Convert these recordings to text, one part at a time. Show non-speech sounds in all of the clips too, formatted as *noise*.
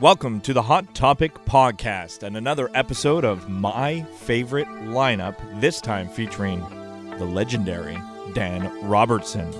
Welcome to the Hot Topic Podcast and another episode of My Favorite Lineup, this time featuring the legendary Dan Robertson.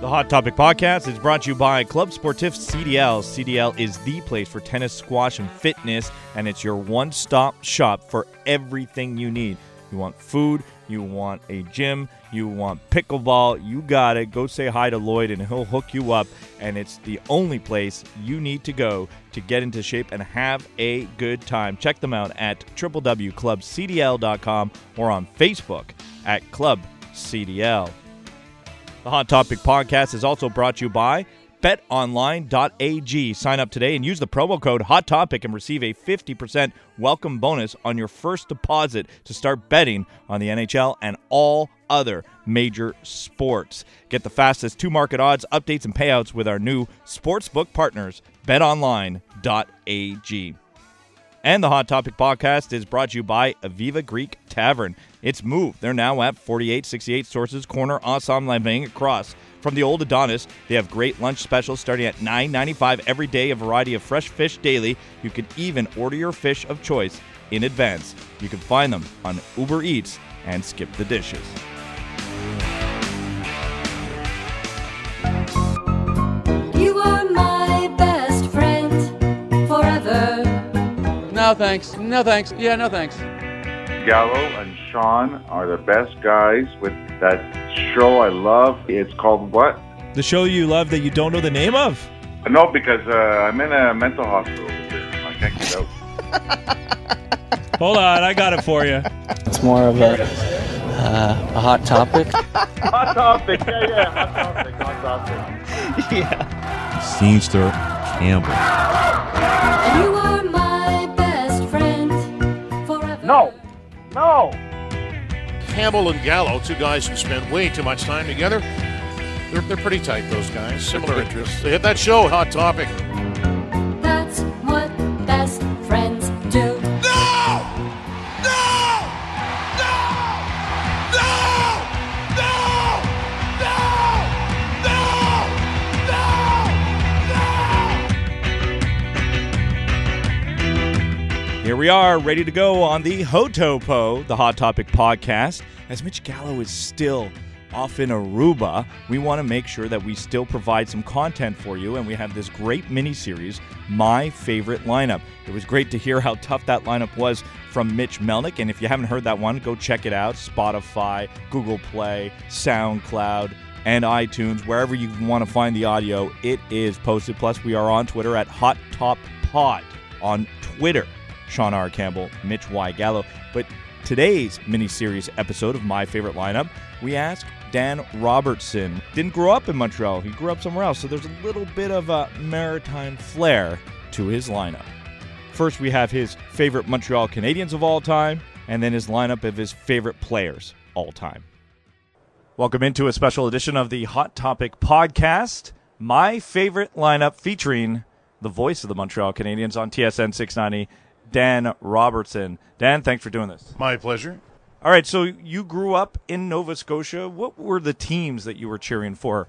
The Hot Topic Podcast is brought to you by Club Sportif CDL. CDL is the place for tennis, squash, and fitness, and it's your one stop shop for everything you need. You want food, you want a gym, you want pickleball, you got it. Go say hi to Lloyd and he'll hook you up. And it's the only place you need to go to get into shape and have a good time. Check them out at www.clubcdl.com or on Facebook at Club CDL. The Hot Topic podcast is also brought to you by betonline.ag. Sign up today and use the promo code Hot Topic and receive a 50% welcome bonus on your first deposit to start betting on the NHL and all other major sports. Get the fastest two market odds, updates, and payouts with our new sportsbook partners, betonline.ag. And the Hot Topic podcast is brought to you by Aviva Greek Tavern. It's moved. They're now at 4868 Sources Corner, Assam Living across. From the old Adonis, they have great lunch specials starting at $9.95 every day, a variety of fresh fish daily. You can even order your fish of choice in advance. You can find them on Uber Eats and Skip the Dishes. No thanks. No thanks. Yeah, no thanks. Gallo and Sean are the best guys with that show I love. It's called what? The show you love that you don't know the name of? No, because uh, I'm in a mental hospital. I can't get out. *laughs* Hold on, I got it for you. It's more of a, uh, a hot topic. *laughs* Hot topic. Yeah, yeah. Hot topic. Hot topic. *laughs* Yeah. Scenester Campbell. No. No. Campbell and Gallo, two guys who spend way too much time together. They're, they're pretty tight, those guys. Similar interests. They hit that show, Hot Topic. Here we are, ready to go on the Hotopo, the Hot Topic podcast. As Mitch Gallo is still off in Aruba, we want to make sure that we still provide some content for you, and we have this great mini series, My Favorite Lineup. It was great to hear how tough that lineup was from Mitch Melnick, and if you haven't heard that one, go check it out Spotify, Google Play, SoundCloud. And iTunes, wherever you want to find the audio, it is posted. Plus, we are on Twitter at Hot Top Pod on Twitter. Sean R. Campbell, Mitch Y. Gallo. But today's mini-series episode of My Favorite Lineup, we ask Dan Robertson. Didn't grow up in Montreal. He grew up somewhere else. So there's a little bit of a maritime flair to his lineup. First, we have his favorite Montreal Canadiens of all time, and then his lineup of his favorite players all time. Welcome into a special edition of the Hot Topic podcast. My favorite lineup featuring the voice of the Montreal Canadiens on TSN 690, Dan Robertson. Dan, thanks for doing this. My pleasure. All right, so you grew up in Nova Scotia. What were the teams that you were cheering for?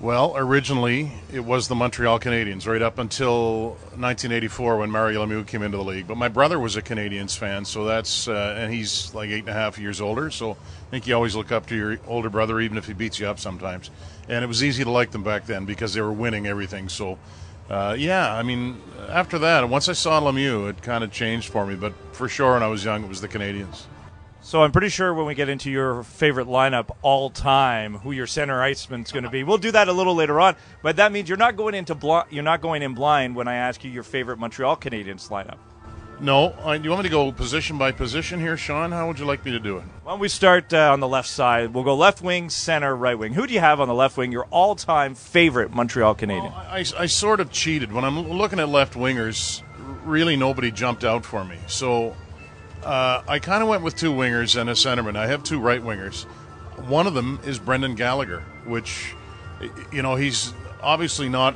Well, originally it was the Montreal Canadiens, right up until 1984 when Mario Lemieux came into the league. But my brother was a Canadiens fan, so that's uh, and he's like eight and a half years older. So I think you always look up to your older brother, even if he beats you up sometimes. And it was easy to like them back then because they were winning everything. So uh, yeah, I mean, after that, once I saw Lemieux, it kind of changed for me. But for sure, when I was young, it was the Canadiens. So I'm pretty sure when we get into your favorite lineup all time, who your center iceman's going to be, we'll do that a little later on. But that means you're not going into bl- you're not going in blind when I ask you your favorite Montreal Canadiens lineup. No, I, you want me to go position by position here, Sean? How would you like me to do it? Why don't we start uh, on the left side? We'll go left wing, center, right wing. Who do you have on the left wing? Your all-time favorite Montreal Canadian? Well, I, I sort of cheated when I'm looking at left wingers. Really, nobody jumped out for me. So uh, I kind of went with two wingers and a centerman. I have two right wingers. One of them is Brendan Gallagher, which, you know, he's obviously not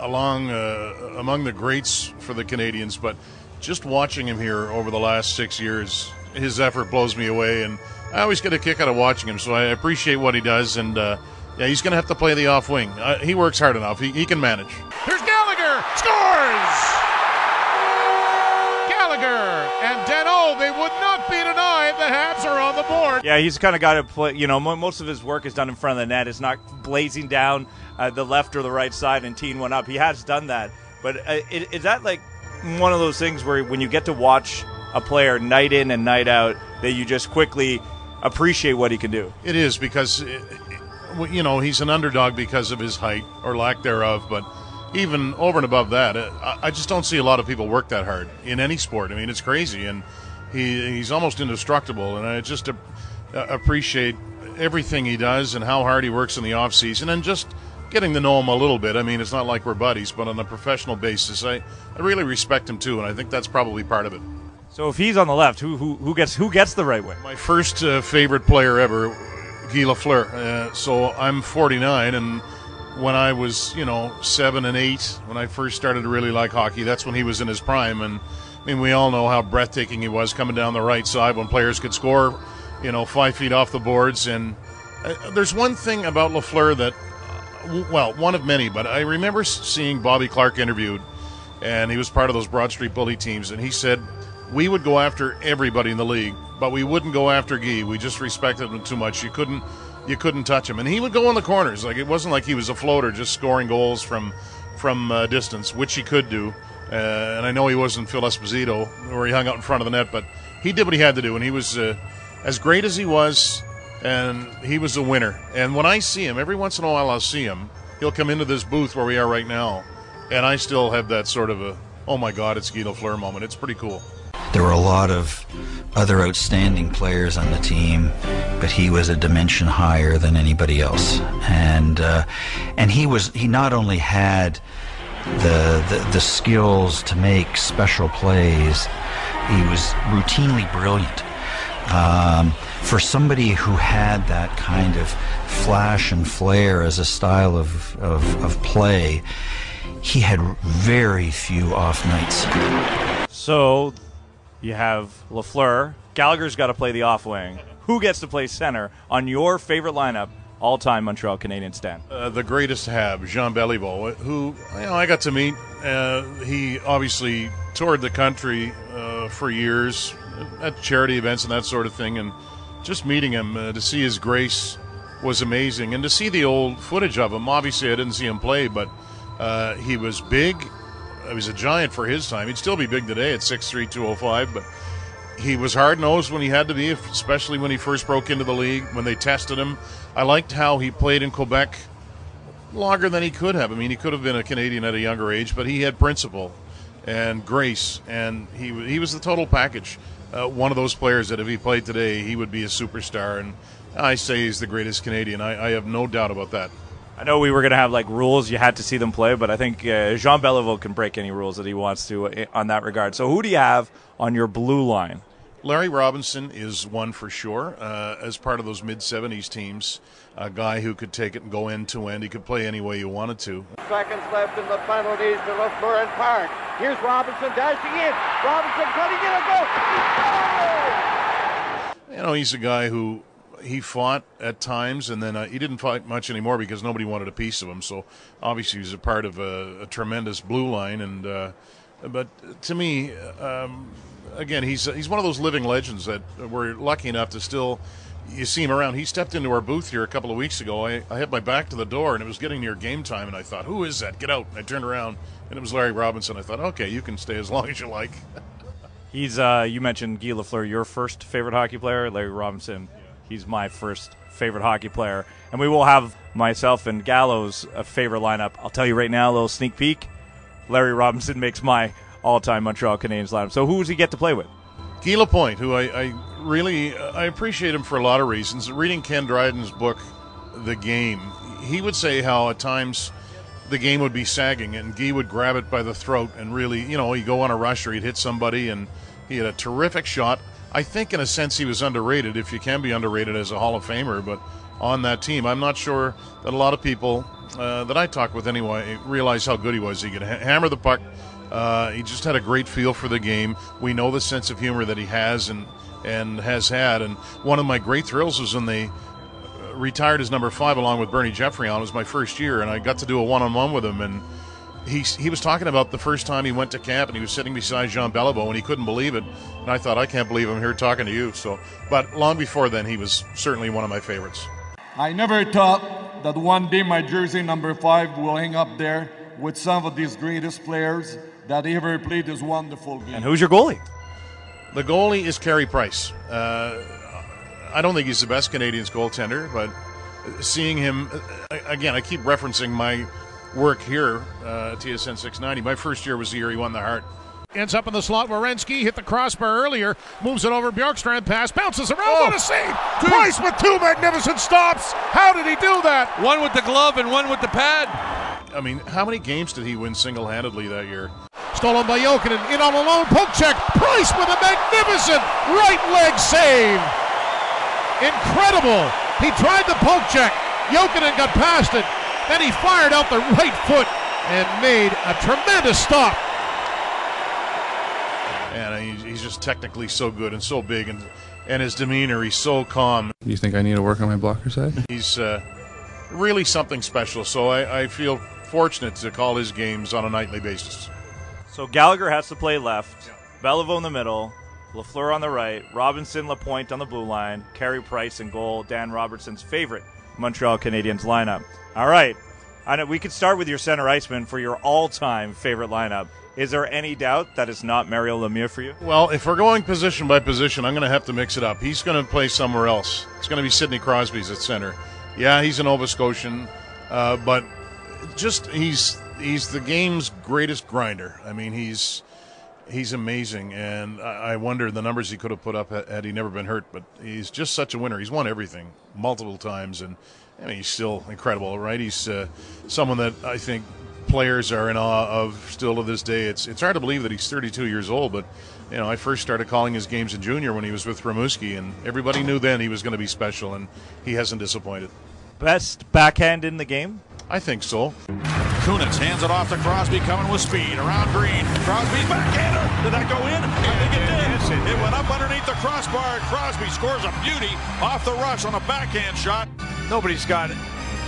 along uh, among the greats for the Canadians, but just watching him here over the last six years, his effort blows me away, and I always get a kick out of watching him. So I appreciate what he does, and uh, yeah, he's going to have to play the off wing. Uh, he works hard enough. He, he can manage. Here's Gallagher. Scores! Gallagher and Deno. They would not be denied. The Habs are on the board. Yeah, he's kind of got to play. You know, mo- most of his work is done in front of the net. It's not blazing down uh, the left or the right side and teeing one up. He has done that, but uh, i- is that like one of those things where when you get to watch a player night in and night out, that you just quickly appreciate what he can do? It is because, uh, well, you know, he's an underdog because of his height or lack thereof. But even over and above that, uh, I I just don't see a lot of people work that hard in any sport. I mean, it's crazy, and he he's almost indestructible. And I just uh, appreciate everything he does and how hard he works in the off season, and just getting to know him a little bit. I mean, it's not like we're buddies, but on a professional basis, I, I really respect him too, and I think that's probably part of it. So if he's on the left, who who, who gets who gets the right way? My first uh, favorite player ever, Guy Lafleur. Uh, so I'm 49, and when I was, you know, seven and eight, when I first started to really like hockey, that's when he was in his prime. And I mean, we all know how breathtaking he was coming down the right side when players could score, you know, five feet off the boards. And uh, there's one thing about Lafleur that, well, one of many, but I remember seeing Bobby Clarke interviewed, and he was part of those Broad Street Bully teams, and he said we would go after everybody in the league, but we wouldn't go after Guy. We just respected him too much. You couldn't, you couldn't touch him, and he would go in the corners. Like it wasn't like he was a floater, just scoring goals from from uh, distance, which he could do. Uh, and I know he wasn't Phil Esposito, where he hung out in front of the net, but he did what he had to do, and he was uh, as great as he was, and he was a winner. And when I see him, every once in a while I'll see him. He'll come into this booth where we are right now, and I still have that sort of a oh my god, it's Guy Lafleur moment. It's pretty cool. There were a lot of other outstanding players on the team, but he was a dimension higher than anybody else. And uh, and he was he not only had the, the the skills to make special plays, he was routinely brilliant. Um, for somebody who had that kind of flash and flare as a style of, of, of play, he had very few off nights. So you have Lafleur. Gallagher's got to play the off wing. Who gets to play center on your favorite lineup all time Montreal Canadiens stand? uh, the greatest Hab, Jean Beliveau, who you know I got to meet. Uh, he obviously toured the country uh, for years at charity events and that sort of thing, and just meeting him uh, to see his grace was amazing, and to see the old footage of him. Obviously, I didn't see him play, but uh, he was big. He was a giant for his time. He'd still be big today at 6'3", 205, but he was hard nosed when he had to be, especially when he first broke into the league. When they tested him, I liked how he played in Quebec longer than he could have. I mean, he could have been a Canadian at a younger age, but he had principle and grace, and he he was the total package. Uh, one of those players that if he played today, he would be a superstar. And I say he's the greatest Canadian. I, I have no doubt about that. I know we were going to have like rules you had to see them play, but I think uh, Jean Beliveau can break any rules that he wants to uh, on that regard. So who do you have on your blue line? Larry Robinson is one for sure. Uh, as part of those mid 70s teams, a guy who could take it and go end to end. He could play any way you wanted to. Seconds left in the final days to Lafleur and Park. Here's Robinson dashing in. Robinson cutting in a goal. You know, he's a guy who he fought at times, and then uh, he didn't fight much anymore because nobody wanted a piece of him. So obviously, he was a part of a, a tremendous blue line. And uh, but to me, um, again, he's he's one of those living legends that we're lucky enough to still. You see him around. He stepped into our booth here a couple of weeks ago. I, I had my back to the door, and it was getting near game time, and I thought, "Who is that? Get out!" And I turned around, and it was Larry Robinson. I thought, "Okay, you can stay as long as you like." *laughs* He's uh, you mentioned Guy Lafleur, your first favorite hockey player, Larry Robinson. He's my first favorite hockey player, and we will have myself and Gallows a favorite lineup. I'll tell you right now, a little sneak peek. Larry Robinson makes my all-time Montreal Canadiens lineup. So who does he get to play with? Guy Lapointe, who I, I really I appreciate him for a lot of reasons. Reading Ken Dryden's book, The Game, he would say how at times the game would be sagging and Guy would grab it by the throat and really, you know, he'd go on a rush or he'd hit somebody and he had a terrific shot. I think in a sense he was underrated, if you can be underrated as a Hall of Famer, but on that team, I'm not sure that a lot of people uh, that I talked with anyway realized how good he was. He could ha- hammer the puck. Uh, he just had a great feel for the game. We know the sense of humor that he has and and has had. And one of my great thrills was when they uh, retired as number five along with Bernie Geoffrion. It was my first year, and I got to do a one-on-one with him. And he he was talking about the first time he went to camp and he was sitting beside Jean Beliveau and he couldn't believe it. And I thought, I can't believe I'm here talking to you. So, but long before then, he was certainly one of my favorites. I never thought that one day my jersey number five will hang up there with some of these greatest players that ever played this wonderful game. And who's your goalie? The goalie is Carey Price. Uh, I don't think he's the best Canadians goaltender, but seeing him uh, again, I keep referencing my work here uh, at TSN 690. My first year was the year he won the Hart. Ends up in the slot. Werenski hit the crossbar earlier. Moves it over. Bjorkstrand pass. Bounces around. Oh. What a save! Price with two magnificent stops. How did he do that? One with the glove and one with the pad. I mean, how many games did he win single handedly that year? Stolen by Jokinen. In on a lone poke check. Price with a magnificent right leg save. Incredible. He tried the poke check. Jokinen got past it. Then he fired out the right foot and made a tremendous stop. And he's, he's just technically so good and so big, and and his demeanor, he's so calm. Do you think I need to work on my blocker side? He's uh, really something special. So I, I feel fortunate to call his games on a nightly basis. So Gallagher has to play left, Beliveau in the middle, Lafleur on the right, Robinson, Lapointe on the blue line, Carey Price in goal, Dan Robertson's favorite Montreal Canadiens lineup. All right, I know we could start with your center iceman for your all-time favorite lineup. Is there any doubt that it's not Mario Lemieux for you? Well, if we're going position by position, I'm going to have to mix it up. He's going to play somewhere else. It's going to be Sidney Crosby's at center. Yeah, he's a Nova Scotian, uh, but just he's he's the game's greatest grinder. I mean, he's he's amazing, and I wonder the numbers he could have put up had had he never been hurt. But he's just such a winner. He's won everything multiple times, and I mean, he's still incredible, right? He's uh, someone that I think players are in awe of still to this day. It's it's hard to believe that he's 32 years old, but you know, I first started calling his games in junior when he was with Rimouski, and everybody knew then he was going to be special, and he hasn't disappointed. Best backhand in the game? I think so. Kunitz hands it off to Crosby, coming with speed around Green. Crosby's backhander. Did that go in? I think it did. It went up underneath the crossbar. and Crosby scores a beauty off the rush on a backhand shot. Nobody's got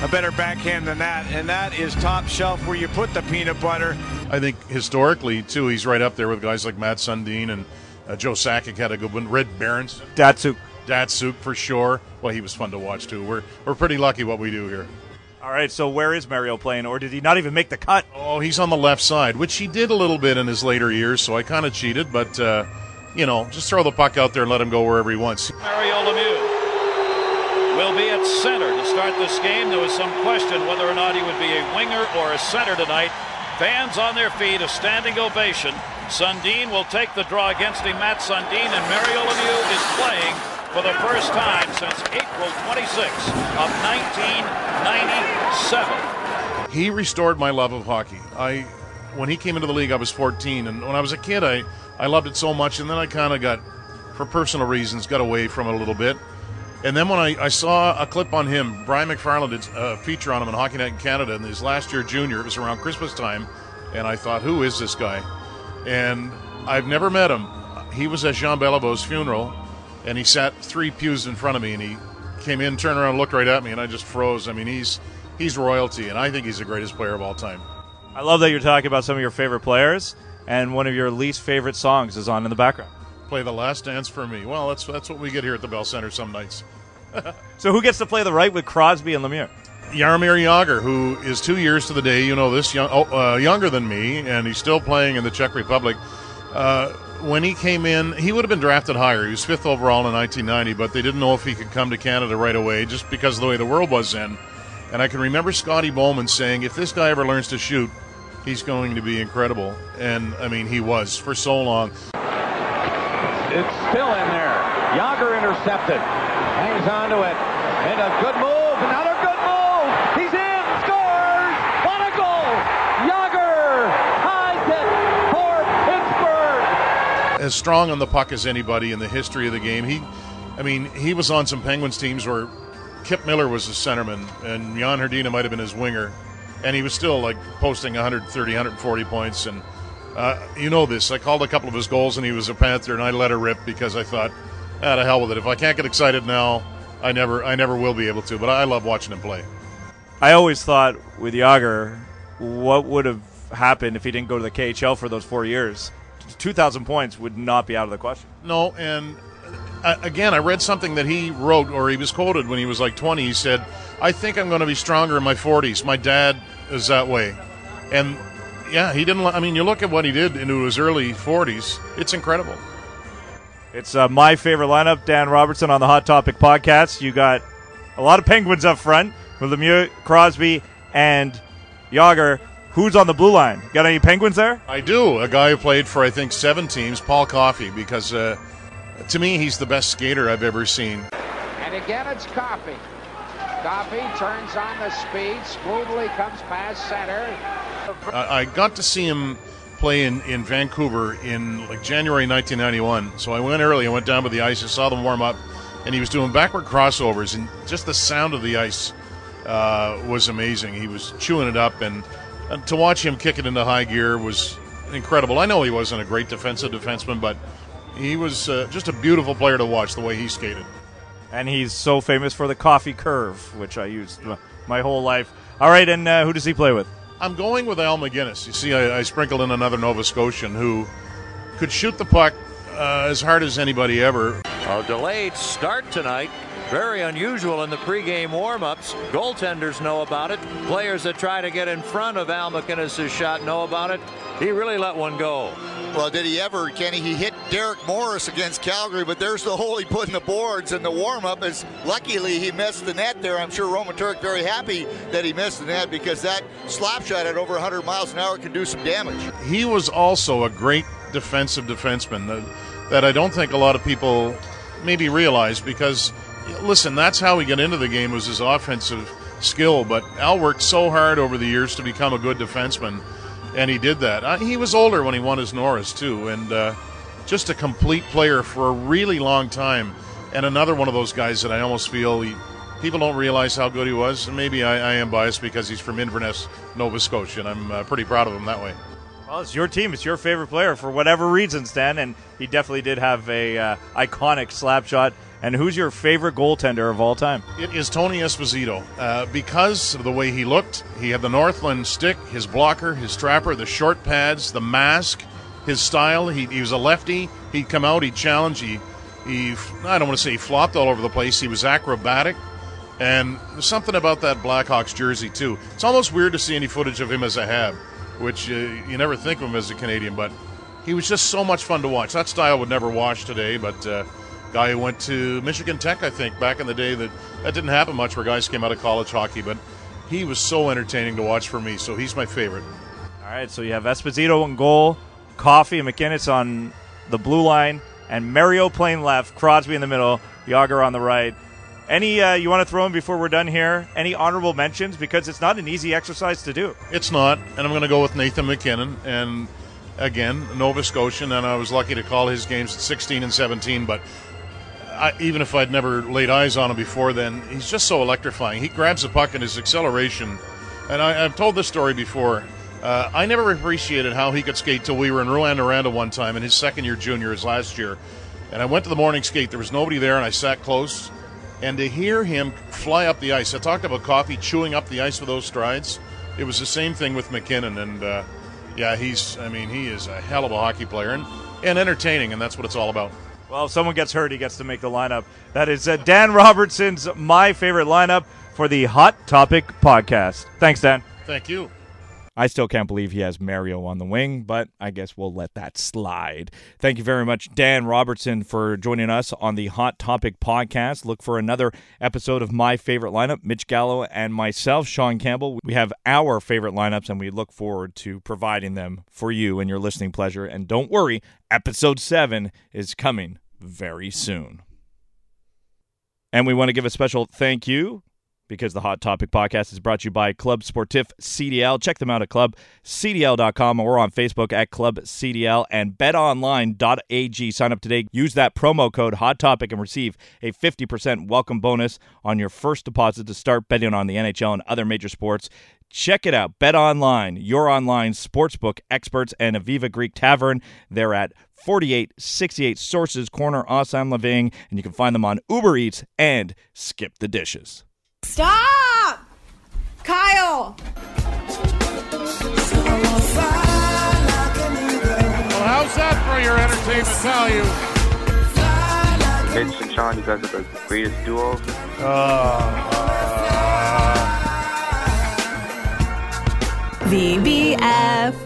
a better backhand than that, and that is top shelf where you put the peanut butter. I think historically too, he's right up there with guys like Mats Sundin and uh, Joe Sakic had a good one. Red Barons, Datsyuk. Datsyuk for sure. Well, he was fun to watch too. We're we're pretty lucky what we do here. All right, so where is Mario playing, or did he not even make the cut? Oh, he's on the left side, which he did a little bit in his later years. So I kind of cheated, but uh, you know, just throw the puck out there and let him go wherever he wants. Mario Lemieux will be at center to start this game. There was some question whether or not he would be a winger or a center tonight. Fans on their feet, a standing ovation. Sundin will take the draw against him, Mats Sundin, and Mario Lemieux is playing for the first time since April 26 of 1997. he restored my love of hockey. I, when he came into the league, I was 14, and when I was a kid, I, I loved it so much, and then I kind of got, for personal reasons, got away from it a little bit. And then when I, I saw a clip on him, Brian McFarlane did a feature on him in Hockey Night in Canada, and his last year junior, it was around Christmas time, and I thought, who is this guy? And I've never met him. He was at Jean Beliveau's funeral, and he sat three pews in front of me, and he came in, turned around, looked right at me, and I just froze. I mean, he's he's royalty, and I think he's the greatest player of all time. I love that you're talking about some of your favorite players, and one of your least favorite songs is on in the background. Play the last dance for me. Well, that's that's what we get here at the Bell Center some nights. *laughs* So who gets to play the right with Crosby and Lemieux? Jaromir Jagr, who is two years to the day, you know this, young, oh, uh, younger than me, and he's still playing in the Czech Republic. Uh, when he came in, he would have been drafted higher. He was fifth overall in 1990, but they didn't know if he could come to Canada right away just because of the way the world was then. And I can remember Scotty Bowman saying, if this guy ever learns to shoot, he's going to be incredible. And, I mean, he was for so long. It's still in there. Jagr intercepted. Hangs on to it. And a good move. Another good move. He's in. Scores. What a goal. Jagr. High kick for Pittsburgh. as strong on the puck as anybody in the history of the game. He, I mean, he was on some Penguins teams where Kip Miller was the centerman and Jan Hrdina might have been his winger, and he was still like posting 130, 140 points. And uh, you know this. I called a couple of his goals, and he was a Panther, and I let her rip because I thought, ah, to hell with it. If I can't get excited now, I never, I never will be able to. But I love watching him play. I always thought with Jagr, what would have happened if he didn't go to the KHL for those four years. 2,000 points would not be out of the question. No, and uh, again, I read something that he wrote or he was quoted when he was like 20. He said, I think I'm going to be stronger in my 40s. My dad is that way. And yeah, he didn't. I mean, you look at what he did into his early 40s, it's incredible. It's uh, my favorite lineup. Dan Robertson on the Hot Topic podcast. You got a lot of Penguins up front with Lemieux, Crosby, and Jagr. Who's on the blue line? Got any Penguins there? I do. A guy who played for, I think, seven teams, Paul Coffey, because uh, to me, he's the best skater I've ever seen. And again, it's Coffey. Coffey turns on the speed, smoothly comes past center. I I got to see him play in, in Vancouver in like January 1991. So I went early. I went down to the ice. I saw them warm up, and he was doing backward crossovers, and just the sound of the ice uh, was amazing. He was chewing it up, and, and to watch him kick it into high gear was incredible. I know he wasn't a great defensive defenseman, but he was uh, just a beautiful player to watch the way he skated. And he's so famous for the Coffey curve, which I used my whole life. All right, and uh, who does he play with? I'm going with Al MacInnis. You see, I, I sprinkled in another Nova Scotian who could shoot the puck uh, as hard as anybody ever. A delayed start tonight. Very unusual in the pregame warm-ups. Goaltenders know about it. Players that try to get in front of Al MacInnis' shot know about it. He really let one go. Well, did he ever, Kenny? He hit Derek Morris against Calgary, but there's the hole he put in the boards, and the warm-up is luckily he missed the net there. I'm sure Roman Turek very happy that he missed the net because that slap shot at over 100 miles an hour can do some damage. He was also a great defensive defenseman that, that I don't think a lot of people maybe realize because, listen, that's how he got into the game was his offensive skill. But Al worked so hard over the years to become a good defenseman, and he did that. Uh, he was older when he won his Norris too, and uh, just a complete player for a really long time. And another one of those guys that I almost feel he, people don't realize how good he was. And maybe I, I am biased because he's from Inverness, Nova Scotia, and I'm uh, pretty proud of him that way. Well, it's your team. It's your favorite player for whatever reason, Stan. And he definitely did have a uh, iconic slap shot. And who's your favorite goaltender of all time? It is Tony Esposito. Uh, because of the way he looked, he had the Northland stick, his blocker, his trapper, the short pads, the mask, his style. He, he was a lefty. He'd come out, he'd challenge. He, he, I don't want to say he flopped all over the place. He was acrobatic. And there's something about that Blackhawks jersey, too. It's almost weird to see any footage of him as a Hab, which uh, you never think of him as a Canadian, but he was just so much fun to watch. That style would never wash today, but uh, guy who went to Michigan Tech, I think, back in the day, that, that didn't happen much where guys came out of college hockey, but he was so entertaining to watch for me, so he's my favorite. All right, so you have Esposito in goal, Coffey and MacInnis on the blue line, and Mario playing left, Crosby in the middle, Jagr on the right. Any uh, you want to throw in before we're done here? Any honorable mentions because it's not an easy exercise to do. It's not, and I'm going to go with Nathan MacKinnon. And again, Nova Scotian, and I was lucky to call his games at 16 and 17. But I, even if I'd never laid eyes on him before then, he's just so electrifying. He grabs the puck and his acceleration. And I, I've told this story before. Uh, I never appreciated how he could skate till we were in Rouyn-Noranda one time in his second year junior, his last year. And I went to the morning skate. There was nobody there, and I sat close. And to hear him fly up the ice, I talked about Coffey chewing up the ice with those strides. It was the same thing with MacKinnon. And uh, yeah, he's, I mean, he is a hell of a hockey player and, and entertaining, and that's what it's all about. Well, if someone gets hurt, he gets to make the lineup. That is uh, Dan Robertson's my favorite lineup for the Hot Topic podcast. Thanks, Dan. Thank you. I still can't believe he has Mario on the wing, but I guess we'll let that slide. Thank you very much, Dan Robertson, for joining us on the Hot Topic podcast. Look for another episode of My Favorite Lineup. Mitch Gallo and myself, Sean Campbell. We have our favorite lineups, and we look forward to providing them for you and your listening pleasure. And don't worry, episode seven is coming very soon. And we want to give a special thank you because the Hot Topic podcast is brought to you by Club Sportif CDL. Check them out at clubcdl.com or on Facebook at Club CDL and betonline.ag. Sign up today. Use that promo code Hot Topic and receive a 50% welcome bonus on your first deposit to start betting on the NHL and other major sports. Check it out. Bet Online, your online sportsbook experts, and Aviva Greek Tavern. They're at 4868 Sources Corner, Assam Living, and you can find them on Uber Eats and Skip the Dishes. Stop! Kyle! Well, how's that for your entertainment value? Mitch and Sean, you guys are the greatest duo. Uh, uh... VBF.